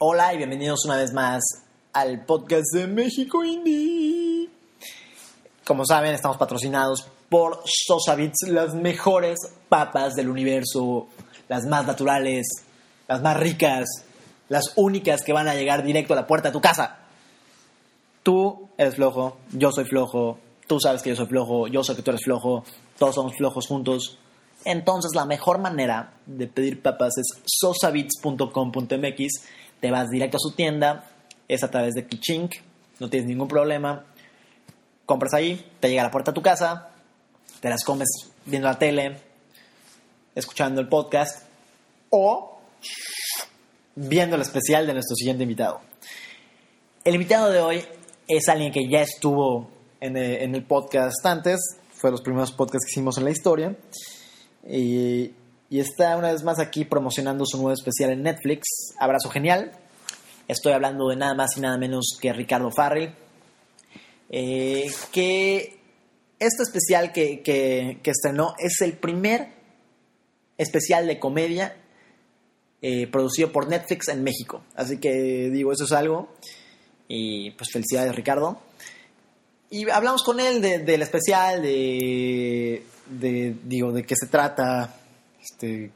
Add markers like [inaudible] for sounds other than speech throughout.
Hola y bienvenidos una vez más al podcast de México Indie. Como saben, estamos patrocinados por Sosa Beats, las mejores papas del universo, las más naturales, las más ricas, las únicas que van a llegar directo a la puerta de tu casa. Tú eres flojo, yo soy flojo, tú sabes que yo soy flojo, yo sé que tú eres flojo, todos somos flojos juntos. Entonces la mejor manera de pedir papas es sosabits.com.mx. Te vas directo a su tienda, es a través de Kichink, no tienes ningún problema. Compras ahí, te llega a la puerta de tu casa, te las comes viendo la tele, escuchando el podcast o viendo el especial de nuestro siguiente invitado. El invitado de hoy es alguien que ya estuvo en el, en el podcast antes, fue los primeros podcasts que hicimos en la historia. Y, y, está una vez más aquí promocionando su nuevo especial en Netflix, Abrazo Genial. Estoy hablando de nada más y nada menos que Ricardo Farrell. Eh, que este especial que, que, estrenó es el primer especial de comedia eh, producido por Netflix en México. Así que digo, eso es algo. Y pues felicidades Ricardo. Y hablamos con él de, del especial, de, de, digo, de qué se trata, este,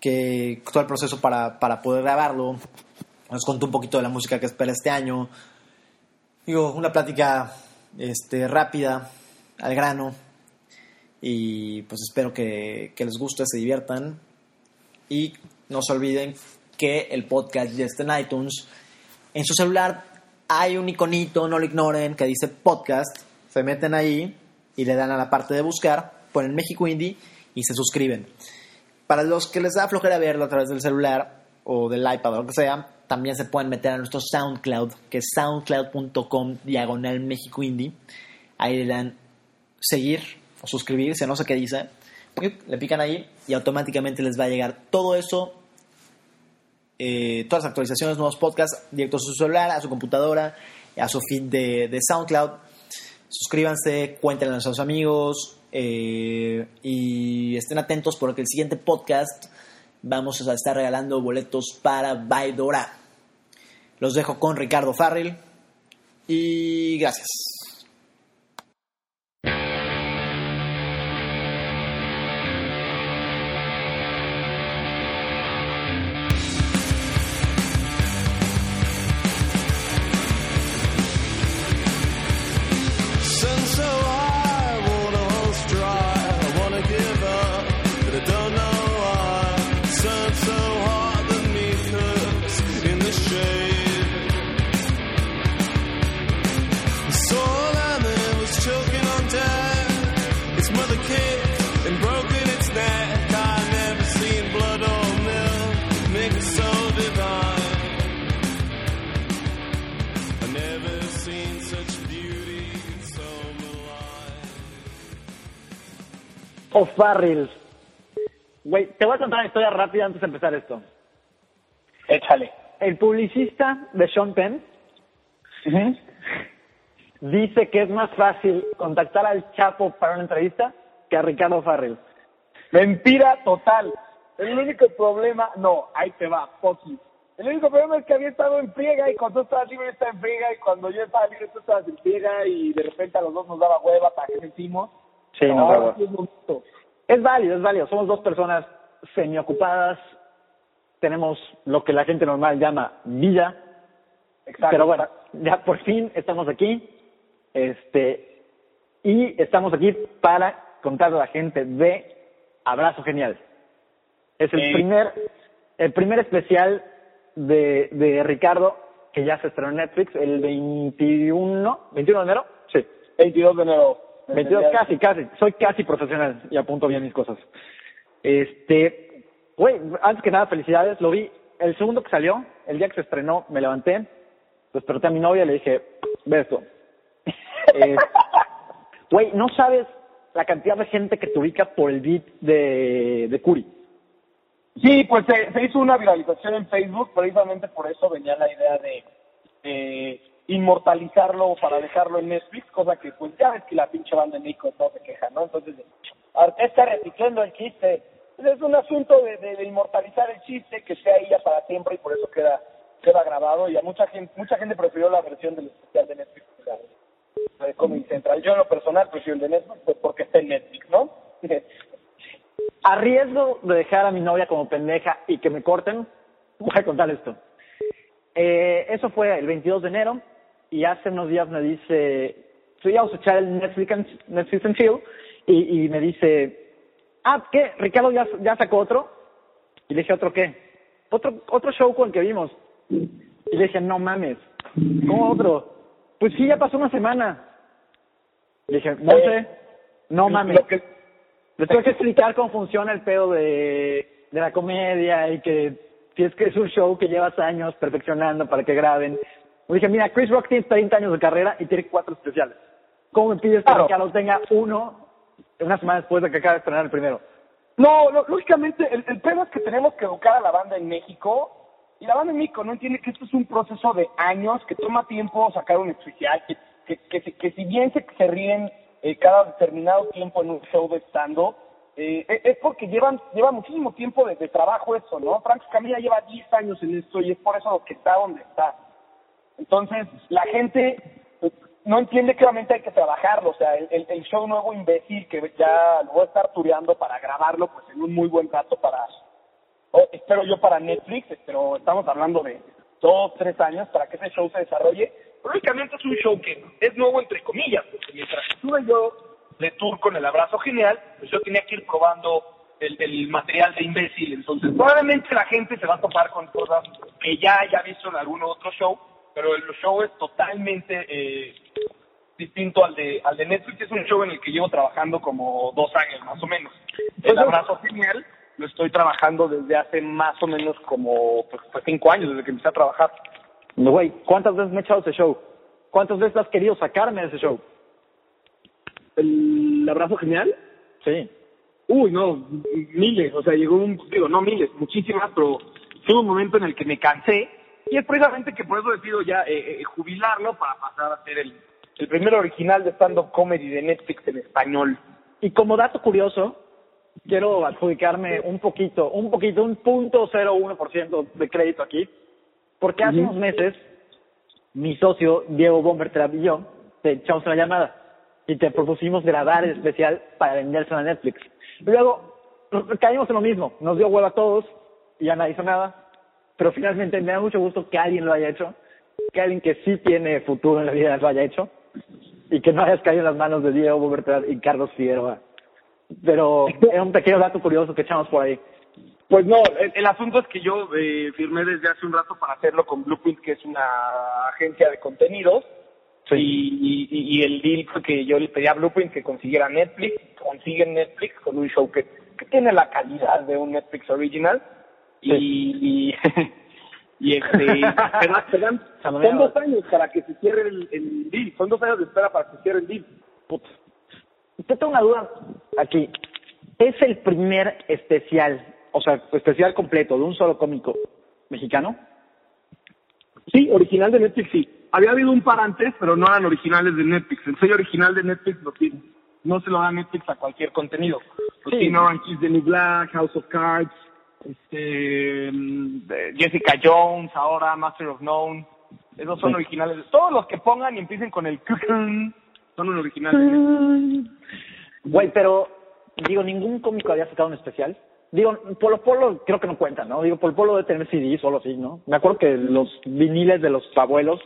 que todo el proceso para, para poder grabarlo. Nos contó un poquito de la música que espera este año. Digo, una plática este, rápida, al grano. Y pues espero que, que les guste, se diviertan. Y no se olviden que el podcast ya está en iTunes. En su celular hay un iconito, no lo ignoren, que dice podcast. Se meten ahí y le dan a la parte de buscar, ponen México Indie y se suscriben. Para los que les da flojera verlo a través del celular o del iPad o lo que sea, también se pueden meter a nuestro SoundCloud, que es soundcloud.com diagonal México Indie. Ahí le dan seguir o suscribirse, no sé qué dice. Le pican ahí y automáticamente les va a llegar todo eso eh, todas las actualizaciones, nuevos podcasts, directo a su celular, a su computadora, a su feed de, SoundCloud. Suscríbanse, cuéntenle a sus amigos eh, y estén atentos porque el siguiente podcast vamos a estar regalando boletos para Baidora. Los dejo con Ricardo Farrell y gracias. Of Barrels. Güey, te voy a contar una historia rápida antes de empezar esto. Échale. El publicista de Sean Penn uh -huh. dice que es más fácil contactar al Chapo para una entrevista que a Ricardo Farrell. Mentira total. El único problema, no, ahí te va, Pocky. El único problema es que había estado en friega y cuando tú estabas libre estaba en friega y cuando yo estaba libre tú estabas en friega y de repente a los dos nos daba hueva para que sentimos. Sí, no, no, es válido, es válido. Somos dos personas semiocupadas, tenemos lo que la gente normal llama vida. Exacto. Pero bueno, ya por fin estamos aquí. Este, y estamos aquí para contarle a la gente de Abrazo Genial. Es el Sí. primer, el primer especial de, de Ricardo que ya se estrenó en Netflix el 21, 21 de enero. Sí. 22 de enero. 22, casi, casi. Soy casi profesional y apunto bien mis cosas. Este, güey, antes que nada, felicidades. Lo vi el segundo que salió, el día que se estrenó, me levanté, desperté a mi novia y le dije, ve esto. [laughs] Eh, Güey, no sabes la cantidad de gente que te ubica por el beat de, de Curi. Sí, pues se, se hizo una viralización en Facebook, precisamente por eso venía la idea de eh, inmortalizarlo para dejarlo en Netflix, cosa que pues ya ves que la pinche banda de Nico todo se queja, ¿no? Entonces, está repitiendo el chiste. Pues, es un asunto de, de, inmortalizar el chiste, que ahí ya para siempre y por eso queda queda grabado y a mucha gente mucha gente prefirió la versión del especial de Netflix de Comedy. Yo en lo personal prefiero el de Netflix pues, porque está en Netflix, ¿no? [laughs] A riesgo de dejar a mi novia como pendeja y que me corten, voy a contar esto. Eh, eso fue el 22 de enero y hace unos días me dice, fui a echar el Netflix and, Netflix and Chill y, y me dice, ah, ¿qué? ¿Ricardo ya, ya sacó otro? Y le dije, ¿otro qué? Otro, otro show con el que vimos. Y le dije, no mames, ¿cómo otro? Pues sí, ya pasó una semana. Le dije, no sé, no mames. Que, Les tengo que explicar cómo funciona el pedo de, de la comedia y que si es que es un show que llevas años perfeccionando para que graben. Dije, mira, Chris Rock tiene 30 años de carrera y tiene cuatro especiales. ¿Cómo me pides Claro. que Carlos tenga uno una semana después de que acabe de estrenar el primero? No, lo- lógicamente, el, el pedo es que tenemos que educar a la banda en México. Y la banda en México no entiende que esto es un proceso de años, que toma tiempo sacar un especial, que, que, que, si- que si bien se, se ríen eh, cada determinado tiempo en un show de stand eh, es- porque llevan lleva muchísimo tiempo de, de trabajo eso, ¿no? Franco Camilla lleva 10 años en esto y es por eso que está donde está. Entonces, la gente pues, no entiende que realmente hay que trabajarlo. O sea, el, el- el show nuevo imbécil que ya lo voy a estar tureando para grabarlo, pues en un muy buen rato para, o espero yo para Netflix, pero estamos hablando de dos, tres años para que ese show se desarrolle. Lógicamente es un show que es nuevo entre comillas, porque mientras estuve yo de tour con el abrazo genial, pues yo tenía que ir probando el, el material de imbécil. Entonces, probablemente la gente se va a topar con cosas que ya haya visto en algún otro show, pero el show es totalmente eh, distinto al de, al de Netflix. Es un show en el que llevo trabajando como dos años más o menos. El abrazo genial lo estoy trabajando desde hace más o menos como pues, pues, cinco años, desde que empecé a trabajar. No, güey, ¿cuántas veces me he echado ese show? ¿Cuántas veces has querido sacarme de ese show? ¿El abrazo genial? Sí. Uy, no, miles, o sea, llegó un, digo, no miles, muchísimas, pero tuvo un momento en el que me cansé y es precisamente que por eso decido ya eh, eh, jubilarlo para pasar a ser el, el primer original de stand-up comedy de Netflix en español. Y como dato curioso, quiero adjudicarme un poquito, un poquito, un punto cero uno por ciento de crédito aquí, porque hace unos meses mi socio Diego Bomber y yo te echamos una llamada y te propusimos grabar el especial para vendérselo a Netflix. Luego caímos en lo mismo, nos dio huevo a todos y ya nadie hizo nada, pero finalmente me da mucho gusto que alguien lo haya hecho, que alguien que sí tiene futuro en la vida lo haya hecho y que no hayas caído en las manos de Diego Bobertrat y Carlos Figueroa. Pero [laughs] era un pequeño dato curioso que echamos por ahí. Pues no, el, el asunto es que yo eh, firmé desde hace un rato para hacerlo con Blueprint, que es una agencia de contenidos. Y, y, y el deal fue que yo le pedí a Blueprint que consiguiera Netflix, consiguen Netflix con un show que, que tiene la calidad de un Netflix original. Y, y, [laughs] y este, dan- [laughs] son dos años para que se cierre el, el deal, son dos años de espera para que se cierre el deal. Putz. Te tengo una duda aquí. ¿Es el primer especial, o sea, especial completo de un solo cómico mexicano? Sí, original de Netflix sí. Había habido un par antes, pero no eran originales de Netflix. El sello original de Netflix lo tiene. No se lo da Netflix a cualquier contenido. Lo Sí. tiene Orange is the New Black, House of Cards, este, mm, de Jessica Jones, ahora Master of None. Esos son Sí. originales. Todos los que pongan y empiecen con el [laughs] son un original. Güey, pero digo, ningún cómico había sacado un especial. Digo, Polo Polo creo que no cuenta, ¿no? Digo, Polo Polo debe tener CD solo así, ¿no? Me acuerdo que los viniles de los abuelos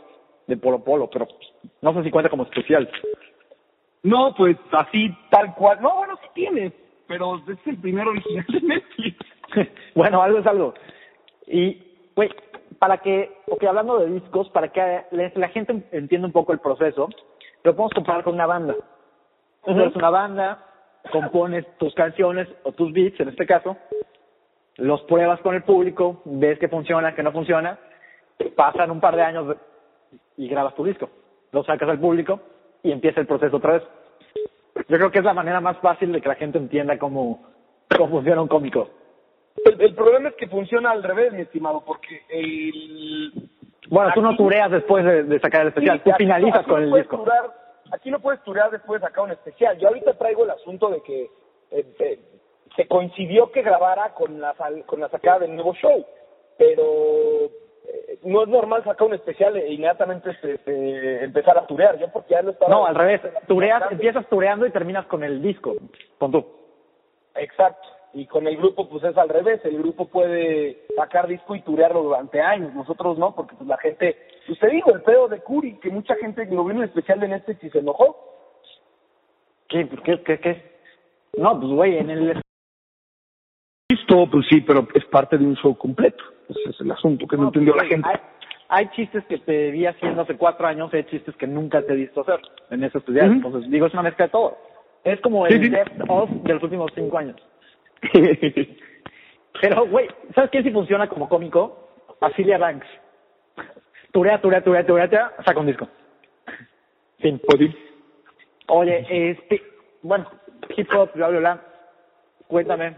de Polo Polo, pero no sé si cuenta como especial. No, pues así, tal cual. No, bueno, sí tiene, pero es el primer original de Netflix. [laughs] bueno, algo es algo. Y, güey, para que, porque hablando de discos, para que la, la gente entienda un poco el proceso, lo podemos comparar con una banda. Tú eres una banda, compones tus canciones o tus beats, en este caso, los pruebas con el público, ves que funciona, que no funciona, pasan un par de años y grabas tu disco, lo sacas al público y empieza el proceso otra vez. Yo creo que es la manera más fácil de que la gente entienda cómo, cómo funciona un cómico. El, el problema es que funciona al revés, mi estimado, porque el... Bueno, tú no Aquí- tureas después de, de sacar el especial, Sí, tú aquí- finalizas aquí con no el disco. turear- aquí no puedes turear después de sacar un especial. Yo ahorita traigo el asunto de que eh, eh, se coincidió que grabara con la, con la sacada del nuevo show, pero eh, no es normal sacar un especial e inmediatamente este, este, empezar a turear. Yo porque ya lo estaba... No, al revés. Tureas, empiezas tureando y terminas con el disco. Pon tú. Exacto. Y con el grupo pues es al revés. El grupo puede sacar disco y turearlo durante años. Nosotros no, porque pues la gente... Usted dijo, el pedo de Curi, que mucha gente lo vio en el especial de Netflix y se enojó. ¿Qué? ¿Qué? ¿Qué? qué? No, pues güey, en el Listo, pues sí, pero es parte de un show completo. Ese es el asunto que no, entendió la gente. Hay, hay, chistes que te vi haciendo hace cuatro años, hay chistes que nunca te he visto hacer en ese especial. Entonces, digo, es una mezcla de todo. Es como el Sí, sí. best of de los últimos cinco años. [laughs] Pero, güey, ¿sabes quién sí funciona como cómico? Asilia Banks. Turea, turea, turea, turea, turea, saca un disco. Fin. Oye, este, bueno, hip hop, bla, bla, bla. Cuéntame.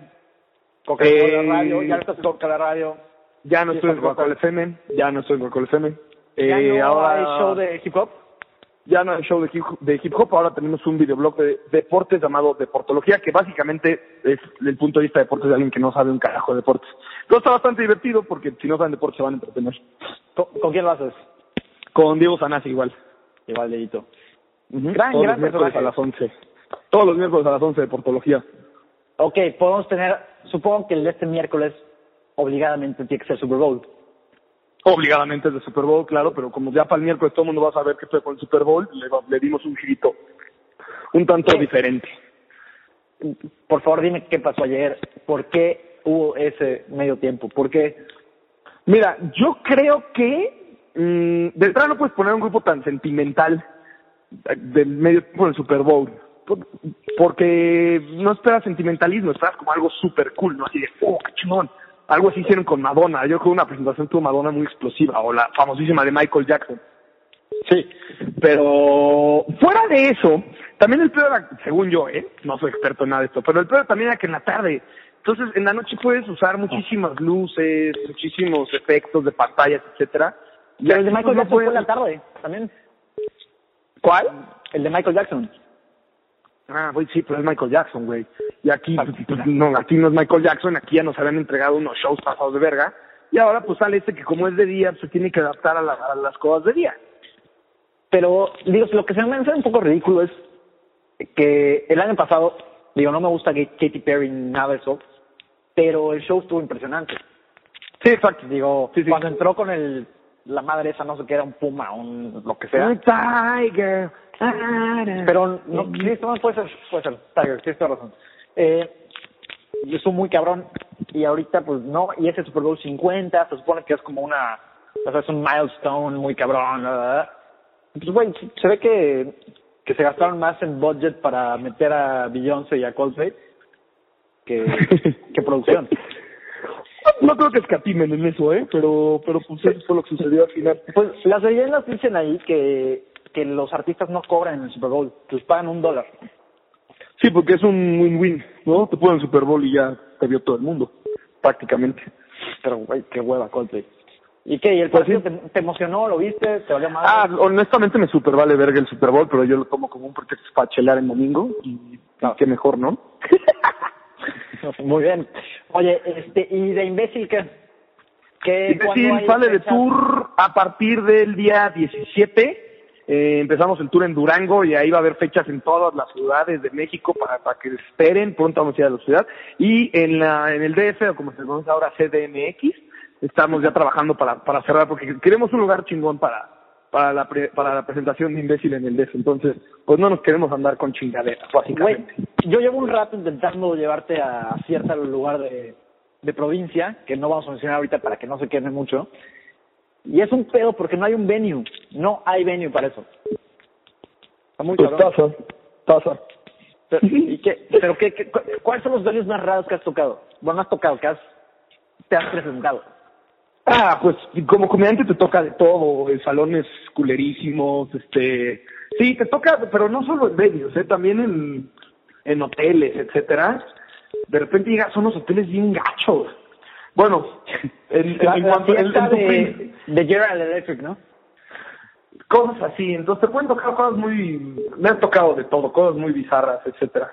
Coca-Cola Eh, Radio, ya no estás en Coca-Cola Radio. Ya no estoy en Coca-Cola FM, ya no estoy en Coca-Cola FM. Ya Eh, no ahora hay show de hip hop. Ya no hay show de hip, de hip hop, ahora tenemos un videoblog de deportes llamado Deportología, que básicamente es el punto de vista de deportes de alguien que no sabe un carajo de deportes. Pero está bastante divertido porque si no saben deportes se van a entretener. ¿Con, con quién lo haces? Con Diego Sanasi igual. Igual, Leito. Ujú. Gran, Todos gran los miércoles personaje. a las 11. Todos los miércoles a las 11 Deportología. Ok, podemos tener, supongo que el de este miércoles obligadamente tiene que ser Super Bowl. Obligadamente es de Super Bowl, claro, pero como ya para el miércoles todo el mundo va a saber que estoy con el Super Bowl, le, le dimos un girito un tanto diferente. Por favor, dime qué pasó ayer. ¿Por qué hubo ese medio tiempo? ¿Por qué? Mira, yo creo que mm, de entrada no puedes poner un grupo tan sentimental eh, del medio tiempo en el Super Bowl. Por- Porque no esperas sentimentalismo, esperas como algo super cool, ¿no? Así de, oh, qué chingón. Algo así hicieron con Madonna. Yo creo que una presentación tuvo Madonna muy explosiva, o la famosísima de Michael Jackson. Sí, pero fuera de eso, también el peor era, según yo, ¿eh? No soy experto en nada de esto, pero el peor también era que en la tarde, entonces en la noche puedes usar muchísimas luces, muchísimos efectos de pantallas, etcétera. Y el de Michael no Jackson fue en la tarde, también. ¿Cuál? El de Michael Jackson. Ah, güey, sí, pero es Michael Jackson, güey. Y aquí, pues, pues, no, aquí no es Michael Jackson, aquí ya nos habían entregado unos shows pasados de verga. Y ahora pues sale este que como es de día, pues, se tiene que adaptar a, la- a las cosas de día. Pero, digo, lo que se me hace un poco ridículo es que el año pasado, digo, no me gusta que Katy Perry nada de eso, pero el show estuvo impresionante. Sí, exacto. Digo, Sí, sí. cuando entró con el la madre esa, no sé qué era, un puma, un lo que sea. Un Tiger. Pero, no, sí, esto no puede ser, puede ser, Tiger, tienes toda razón. Eh, estuvo muy cabrón, y ahorita, pues, no, y ese Super Bowl 50, se supone que es como una, o sea, es un milestone muy cabrón, verdad. Pues, güey, se ve que, que se gastaron más en budget para meter a Beyoncé y a Coldplay que, que producción. [laughs] No creo que escatimen en eso, ¿eh? Pero, pero pues eso fue lo que sucedió al final. Pues las leyendas dicen ahí que, que los artistas no cobran en el Super Bowl, que les pagan un dólar. Sí, porque es un win-win, ¿no? Te ponen Super Bowl y ya te vio todo el mundo, prácticamente. Pero, güey, qué hueva Coldplay. ¿Y qué? ¿Y el Pues partido te, te emocionó? ¿Lo viste? ¿Te valió más? Ah, honestamente me super vale verga el Super Bowl, pero yo lo tomo como un pretexto para chelear en domingo y No. qué mejor, ¿no? [laughs] Muy bien. Oye, este, ¿y de imbécil qué? ¿Qué hay sale de tour a partir del día 17. Eh, empezamos el tour en Durango y ahí va a haber fechas en todas las ciudades de México para, para que esperen. Pronto vamos a ir a la ciudad. Y en, la, en el DF, o como se conoce ahora CDMX, estamos ya trabajando para, para cerrar porque queremos un lugar chingón para, para, la, pre- para la presentación de Imbécil en el DF. Entonces, pues no nos queremos andar con chingaderas, Güey, básicamente. yo llevo un rato intentando llevarte a cierto lugar de, de provincia, que no vamos a mencionar ahorita para que no se queme mucho. Y es un pedo porque no hay un venue. No hay venue para eso. Está muy Pues pasa, pasa. Pero, ¿y qué, pero qué, qué- cu- ¿cuáles son los venues más raros que has tocado? Bueno, no has tocado, que has, te has presentado. Ah, pues como comediante te toca de todo, en salones culerísimos, este, sí, te toca, pero no solo en medios, eh, también en, en hoteles, etcétera. De repente llegas a unos hoteles bien gachos. Bueno, [laughs] en, La, en la cuanto en, en de, de General Electric, ¿no? cosas así, entonces te pueden tocar cosas muy, me han tocado de todo, cosas muy bizarras, etcétera.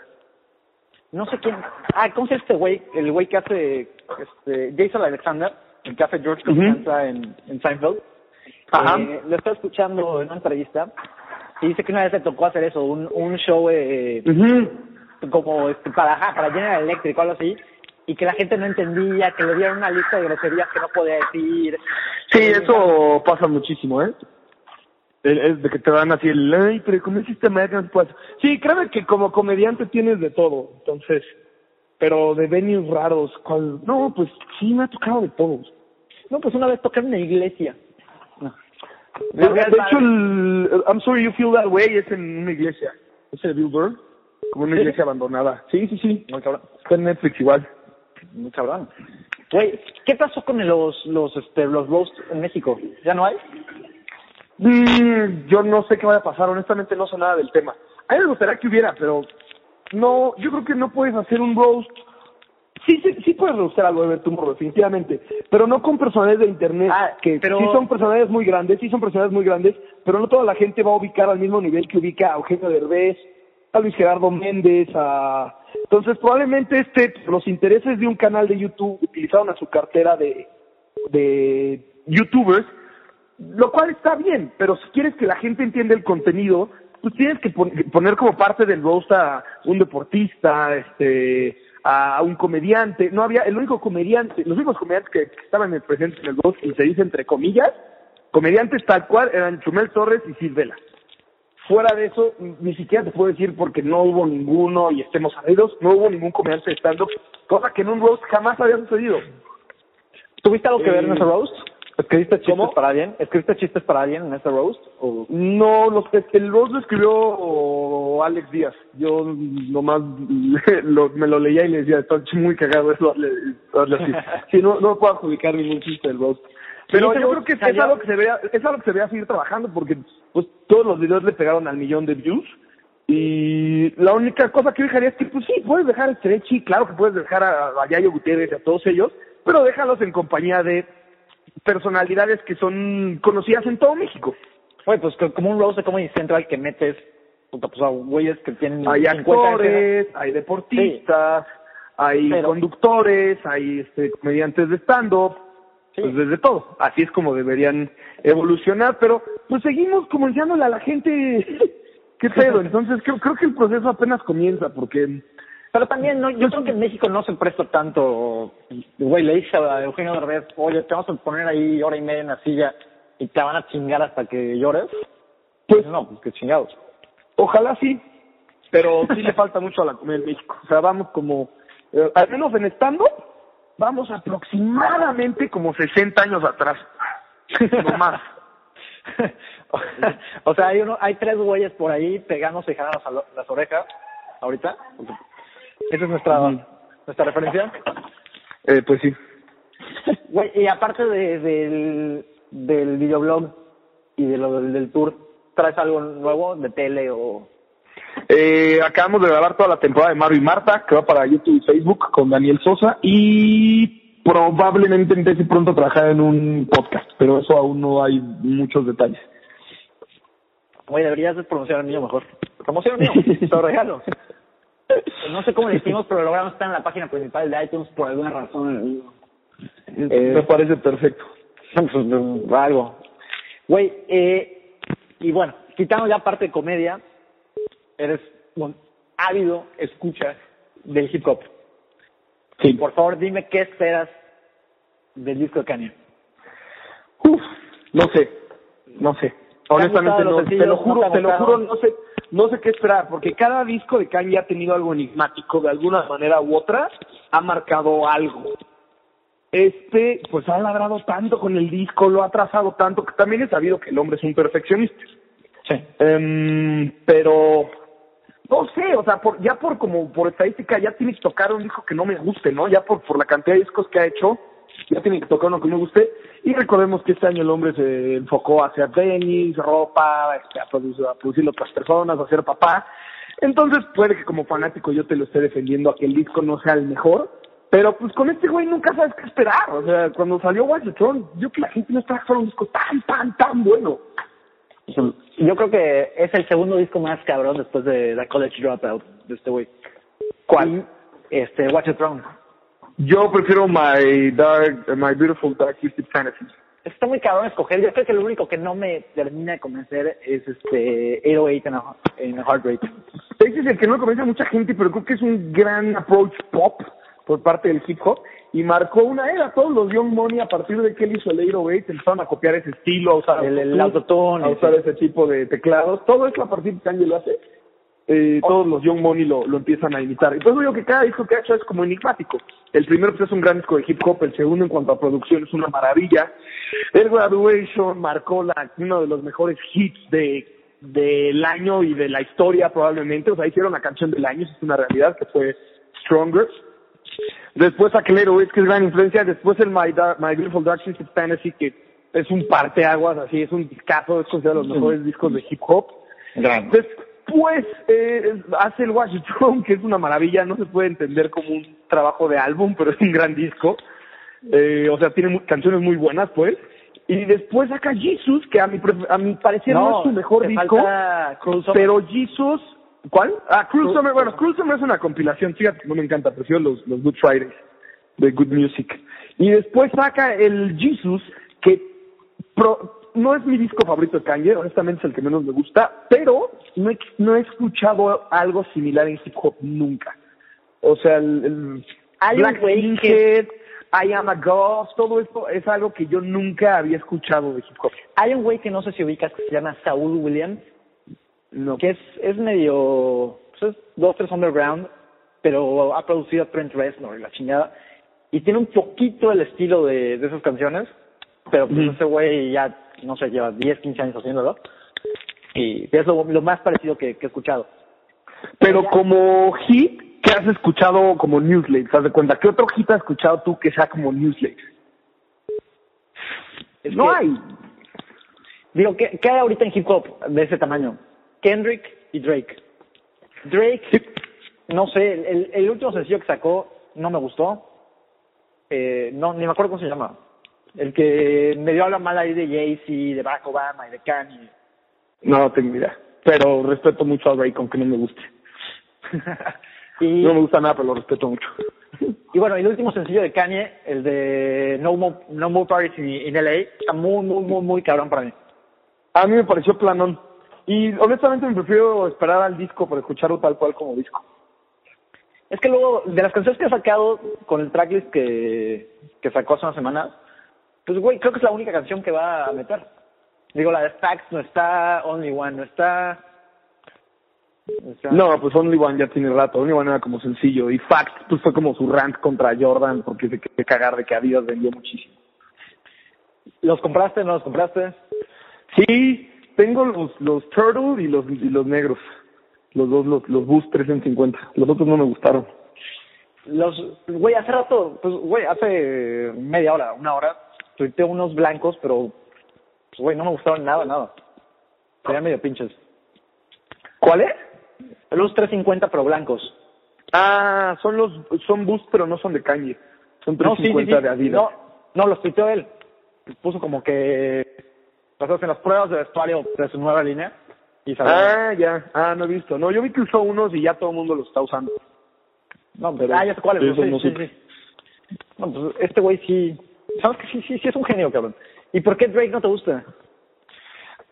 No sé quién. Ah, ¿cómo se llama este güey? El güey que hace este, Jason Alexander. El café George Ujú. Costanza en, en Seinfeld. Ajá. Eh, lo estaba escuchando en una entrevista y dice que una vez le tocó hacer eso, un, un show eh, como este, para, para General Electric o algo así, y que la gente no entendía, que le dieron una lista de groserías que no podía decir. Sí, eso pasa muchísimo, ¿eh? Es de que te dan así el, ay, pero como hiciste no puedes. Sí, créeme que como comediante tienes de todo, entonces, pero de venues raros, ¿cuál? No, pues sí, me ha tocado de todos. No, pues una vez en una iglesia. De, de hecho, el I'm sorry you feel that way es en una iglesia. Es el Billboard, como una ¿Sí? iglesia abandonada. Sí, sí, sí. Muy cabrón. Está en Netflix igual. Muy cabrón. Güey, ¿qué pasó con los, los, este, los roasts en México? ¿Ya no hay? Mm, yo no sé qué vaya a pasar, honestamente no sé nada del tema. A mí me gustaría que hubiera, pero no, yo creo que no puedes hacer un roast. Sí, sí, sí puedes roastar algo de Bertumbo, definitivamente, pero no con personajes de internet, Ah, que pero- sí son personajes muy grandes, sí son personajes muy grandes, pero no toda la gente va a ubicar al mismo nivel que ubica a Eugenio Derbez, a Luis Gerardo Méndez, a... Entonces probablemente este, los intereses de un canal de YouTube utilizaron a su cartera de, de YouTubers lo cual está bien, pero si quieres que la gente entienda el contenido, pues tienes que pon- poner como parte del roast a un deportista, este, a un comediante. No había, el único comediante, los únicos comediantes que, que estaban presentes en el roast, y se dice entre comillas, comediantes tal cual, eran Chumel Torres y Silvela. Fuera de eso, ni siquiera te puedo decir porque no hubo ninguno y estemos ardidos, no hubo ningún comediante de stand-up, cosa que en un roast jamás había sucedido. ¿Tuviste algo que ver en Eh, ese roast? ¿Escribiste chistes ¿cómo? para alguien? ¿Escribiste chistes para alguien en ese roast? ¿O... No, los, el roast lo escribió Alex Díaz. Yo nomás [laughs] lo, me lo leía y le decía, está muy cagado eso. hazle- hazle así". [laughs] Sí, no, no puedo adjudicar ningún chiste del roast. Pero yo creo que es algo que se vea, es algo que se vea seguir trabajando porque pues todos los videos le pegaron al millón de views. Y la única cosa que yo dejaría es que, pues sí, puedes dejar a Stretchy, claro que puedes dejar a, a Yayo Gutiérrez y a todos ellos, pero déjalos en compañía de personalidades que son conocidas en todo México. Oye, pues como un roast de Comedy Central que metes, puta, pues a güeyes que tienen Hay 50 actores, hay deportistas, hay Pero- conductores, hay este, comediantes de stand-up, Sí. pues desde todo. Así es como deberían evolucionar, pero pues seguimos como a la gente [laughs] qué [laughs] pedo. Entonces creo, creo que el proceso apenas comienza porque Pero también, no, yo creo que en México no se presta tanto. Güey, le dije a Eugenio Derbez, oye, te vamos a poner ahí hora y media en la silla y te van a chingar hasta que llores. Pues- no, pues que chingados. ojalá sí, pero sí le falta mucho a la comedia en México. O sea, vamos como, eh, al menos en stand-up, vamos aproximadamente como 60 años atrás. No más. [laughs] o sea, hay uno, hay tres güeyes por ahí pegándose y jalando las, las orejas ahorita. Esa es nuestra, nuestra referencia. Eh, pues sí. [laughs] Güey, y aparte de, del, del videoblog y de lo del, del tour, ¿traes algo nuevo de tele o...? Eh, acabamos de grabar toda la temporada de Mario y Marta, que va para YouTube y Facebook con Daniel Sosa y probablemente empiece pronto trabajar en un podcast, pero eso aún no hay muchos detalles. Güey, deberías de promocionar el mío mejor. Promociona el mío, te lo regalo. [laughs] No sé cómo le hicimos, pero logramos estar en la página principal de iTunes por alguna razón. Eh, Me parece perfecto. Pues, algo. Güey, eh, y bueno, quitando ya parte de comedia, eres un ávido escucha del hip hop. Sí. Por favor, dime qué esperas del disco de Kanye. Uf, no sé, no sé. Honestamente no, te lo ¿No juro, te lo juro, no sé, no sé qué esperar, porque cada disco de Kanye ha tenido algo enigmático, de alguna manera u otra, ha marcado algo. Este, pues ha ladrado tanto con el disco, lo ha trazado tanto, que también he sabido que el hombre es un perfeccionista. Sí. Em, pero no sé, o sea, por, ya por como por estadística ya tiene que tocar un disco que no me guste, ¿no? Ya por por la cantidad de discos que ha hecho, ya tiene que tocar uno que me guste. Y recordemos que este año el hombre se enfocó hacia tenis, ropa, este, a, producir, a producir otras personas, a ser papá. Entonces puede que como fanático yo te lo esté defendiendo a que el disco no sea el mejor, pero pues con este güey nunca sabes qué esperar. O sea, cuando salió Watch the Throne, yo que la gente no esperaba que fuera un disco tan, tan, tan bueno. Yo creo que es el segundo disco más cabrón después de The College Dropout de este güey. ¿Cuál? Este, Watch the Throne. Yo prefiero My Dark, My Beautiful Dark Twisted Fantasy. Está muy cabrón escoger. Yo creo que lo único que no me termina de convencer es este 808 en, a, en a Heart Rate. Ese es el que no convence a mucha gente, pero creo que es un gran approach pop por parte del hip hop y marcó una era. Todos los Young Money, a partir de que él hizo el 808, empezaron a copiar ese estilo, a usar El- el autotune, a usar ese tipo de teclados. Todo eso a partir de que Kanye lo hace. eh, todos los Young Money lo, lo empiezan a imitar. Eso digo que cada disco que ha hecho es como enigmático. El primero pues, es un gran disco de hip hop, el segundo en cuanto a producción es una maravilla. El Graduation marcó la, uno de los mejores hits de del año y de la historia probablemente. O sea, hicieron la canción del año, eso es una realidad, que fue Stronger. Después Aquelero es que es gran influencia. Después el My, Dark- My Beautiful Dark Twisted Fantasy, que es un parteaguas, así, es un discazo, es considerado de los mejores discos de hip hop. Después eh, hace el Washington, que es una maravilla, no se puede entender como un trabajo de álbum, pero es un gran disco. Eh, o sea, tiene canciones muy buenas, pues. Y después saca Jesus, que a mi, a mi parecer no, es su mejor disco, pero Jesus... ¿Cuál? Ah, Cruel Cruel- Summer. Bueno, Cruel Summer es una compilación, fíjate, no me encanta, prefiero los, los Good Fridays de Good Music. Y después saca el Jesus, que pro- no es mi disco favorito de Kanye, honestamente es el que menos me gusta, pero no he, no he escuchado algo similar en hip hop nunca. O sea, el, el Hay Black I Am a Ghost, todo esto es algo que yo nunca había escuchado de hip hop. Hay un güey que no sé si ubicas que se llama Saul Williams, No. que es, es medio, pues es dos, tres underground, pero ha producido a Trent Reznor y la chingada. Y tiene un poquito el estilo de, de esas canciones, pero pues ese güey ya, no sé, lleva 10, 15 años haciéndolo. Y es lo, lo más parecido que, que he escuchado. Pero Ya. como hit, ¿qué has escuchado como Newslate? ¿Te das de cuenta? ¿Qué otro hit has escuchado tú que sea como Newslate? Es no que- hay. Digo, ¿qué, ¿qué hay ahorita en hip hop de ese tamaño? Kendrick y Drake. Drake, Sí. no sé, el, el último sencillo que sacó no me gustó. Eh, no, ni me acuerdo cómo se llama. El que medio habla mal ahí de Jay-Z, de Barack Obama y de Kanye. No tengo idea. Pero respeto mucho a Drake, aunque no me guste. [laughs] y, No me gusta nada, pero lo respeto mucho. y bueno, el último sencillo de Kanye, el de No More, no More Parties in, LA, está muy, muy, muy, muy cabrón para mí. A mí me pareció planón. Y honestamente me prefiero esperar al disco para escucharlo tal cual como disco. Es que luego, de las canciones que ha sacado con el tracklist que, que sacó hace una semana, pues güey, creo que es la única canción que va a meter. Digo, la de Facts no está, Only One no está. o sea, No, pues Only One ya tiene rato. Only One era como sencillo. Y Fact, pues fue como su rant contra Jordan porque se quería cagar de que Adidas vendió muchísimo. ¿Los compraste no los compraste? Sí, tengo los, los Turtle y los, y los negros. Los dos, los, los Boost 350. Los otros no me gustaron. Los, güey, hace rato, pues güey, hace media hora, una hora, tuiteé unos blancos, pero, pues güey, no me gustaron nada, nada. Serían medio pinches. ¿Cuál es? Los 350 pero blancos. Ah, son los, son Boost, pero no son de Kanye. Son No, sí, sí, 350 sí. de Adidas. No, no, los tuiteó él. Puso como que pasaste en las pruebas de vestuario de su nueva línea y salió. Ah, ya. Ah, no he visto. No, yo vi que usó unos y ya todo el mundo los está usando. no, pero- ah, ya sé cuáles, sí, sí, no sí, supe. sí. No, pues este güey sí, sabes que sí, sí, sí es un genio, cabrón. ¿Y por qué Drake no te gusta?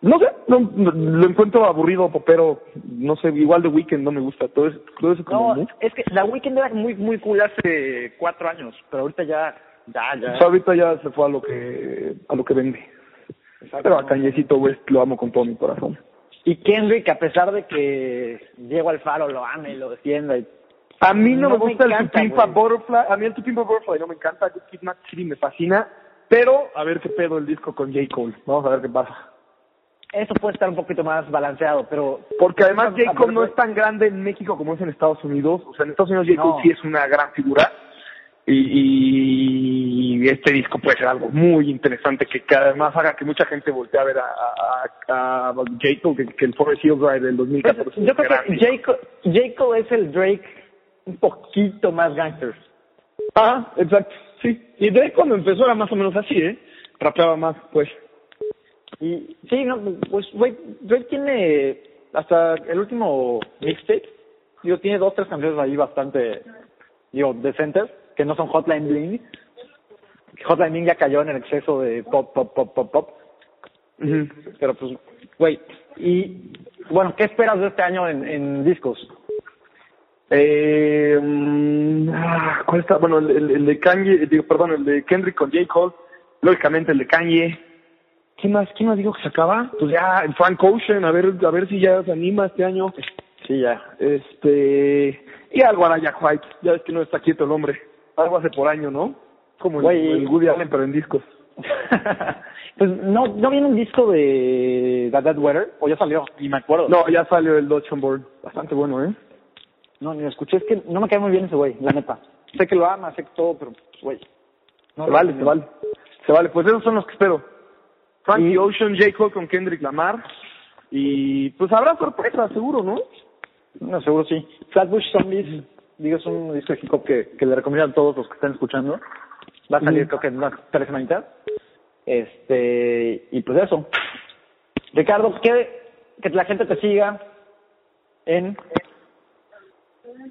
No sé, no, lo encuentro aburrido, pero no sé, igual de Weekend no me gusta. Todo eso, todo eso como No, es que la Weekend era muy, muy cool hace cuatro años, pero ahorita ya, ya, ya. O sea, ahorita ya se fue a lo que a lo que vende. Pero a Cañecito West lo amo con todo mi corazón. Y Kendrick, a pesar de que Diego Alfaro lo ame y lo defienda, y A mí no, No me me gusta el Tupimpa. Butterfly. A mí el Tupimpa Butterfly no me encanta. Good Kid, Mad City me fascina. Pero a ver qué pedo el disco con J. Cole. Vamos a ver qué pasa. eso puede estar un poquito más balanceado, pero Porque además J. Cole no es tan grande en México como es en Estados Unidos. O sea, en Estados Unidos J. Cole No. sí es una gran figura. Y, y este disco puede ser algo muy interesante que, que además haga que mucha gente voltee a ver a, a, a J. Cole, que, que el Forest Hills Drive del 2014. Pues, yo creo que J. Cole, J. Cole es el Drake un poquito más gangster. Ah, exacto, sí. Y Drake cuando empezó era más o menos así, ¿eh? Rapeaba más, pues. Y sí, no, pues güey, Drake tiene hasta el último mixtape, digo, tiene dos, tres canciones ahí bastante, digo, decentes. que no son Hotline Bling. Hotline Bling ya cayó en el exceso de pop, pop, pop, pop, pop. Ujú. Pero pues, güey, y bueno, ¿qué esperas de este año en, en discos? Eh, mm, ah, ¿Cuál está? Bueno, el, el- el de Kanye, digo, perdón, el de Kendrick con J. Cole, lógicamente el de Kanye. ¿Quién más, quién más dijo que se acaba? Pues ya, el Frank Ocean, a ver, a ver si ya se anima este año. Sí, ya. Este, y algo hará Jack White, ya ves que no está quieto el hombre. Algo hace por año, ¿no? Como el, Güey. el Woody Allen, pero en discos. [laughs] pues no, no viene un disco de The Dead Weather, o ya salió, y me acuerdo. No, ya salió el Dodge on Board, bastante bueno, ¿eh? No, ni lo escuché, es que no me cae muy bien ese güey, la neta. Sé que lo ama, sé que todo, pero, pues, güey. No se vale, se vale. Se vale, pues esos son los que espero. Frankie Y- Ocean, J. Cole con Kendrick Lamar. Y pues habrá sorpresa, seguro, ¿no? No, seguro sí. Flatbush Zombies, digo, es un disco de hip hop que, que le recomiendo a todos los que estén escuchando. Va a salir, creo que en unas tres semanitas. Este, y pues eso. Ricardo, ¿qué, que la gente te siga en...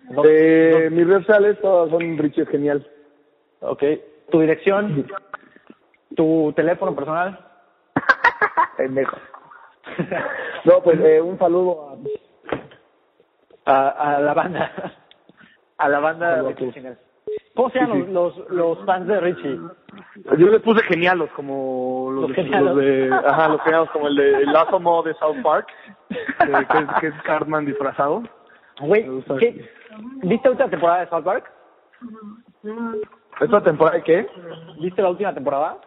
No- Eh, mis redes sociales todas son Richie Genial. Ok. Tu dirección, tu teléfono personal. [laughs] Pendejo. No, pues eh, un saludo a... a, a la banda. A la banda de Richie Genial. ¿Cómo se llaman los, los, los fans de Richie? Yo les puse genialos, como los, Los de, genialos. los de... Ajá, los genialos, como el de el Asomo de South Park, [laughs] que, es, que es Cartman disfrazado. Güey. ¿viste la última temporada de South Park? ¿Esta temporada de qué? ¿Viste la última temporada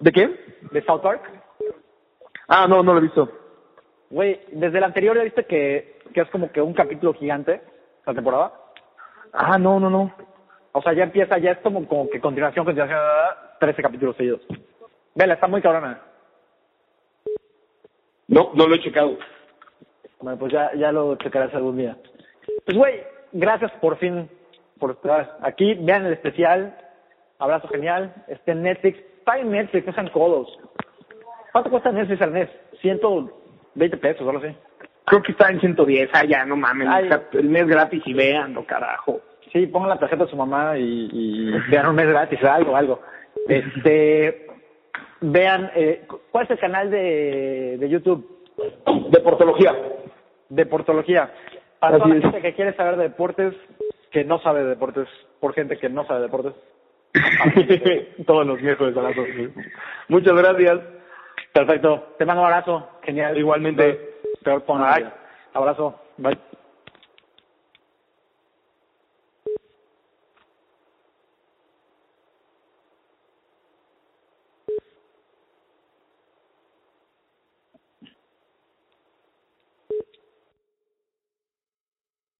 ¿De qué? de South Park? Ah, no, no lo he visto. Güey, desde la anterior ya viste que, que es como que un capítulo gigante, la temporada. Ah, no, no, no. O sea, ya empieza, ya es como, como que continuación, continuación, 13 capítulos seguidos. Vela, está muy cabrona. No, no lo he checado. Bueno, pues ya, ya lo checarás algún día. Pues, güey, gracias por fin por estar aquí. Vean el especial. Abrazo genial. Está en Netflix. Está en Netflix, no sean codos. ¿Cuánto cuesta Netflix al mes? 120 pesos, algo así. Creo que está en 110. Ah, ya, no mames. Ay. El mes gratis y veanlo, carajo. Sí, pongan la tarjeta de su mamá y, y vean un mes gratis, algo, algo. Este, vean, eh, ¿cuál es el canal de, de YouTube? De portología. Para toda la gente que quiere saber de deportes, que no sabe de deportes, por gente que no sabe de deportes. [laughs] Todos los miércoles a las. Muchas gracias. Perfecto. Te mando un abrazo. Genial. Igualmente. Peor. Bye. Abrazo. Bye.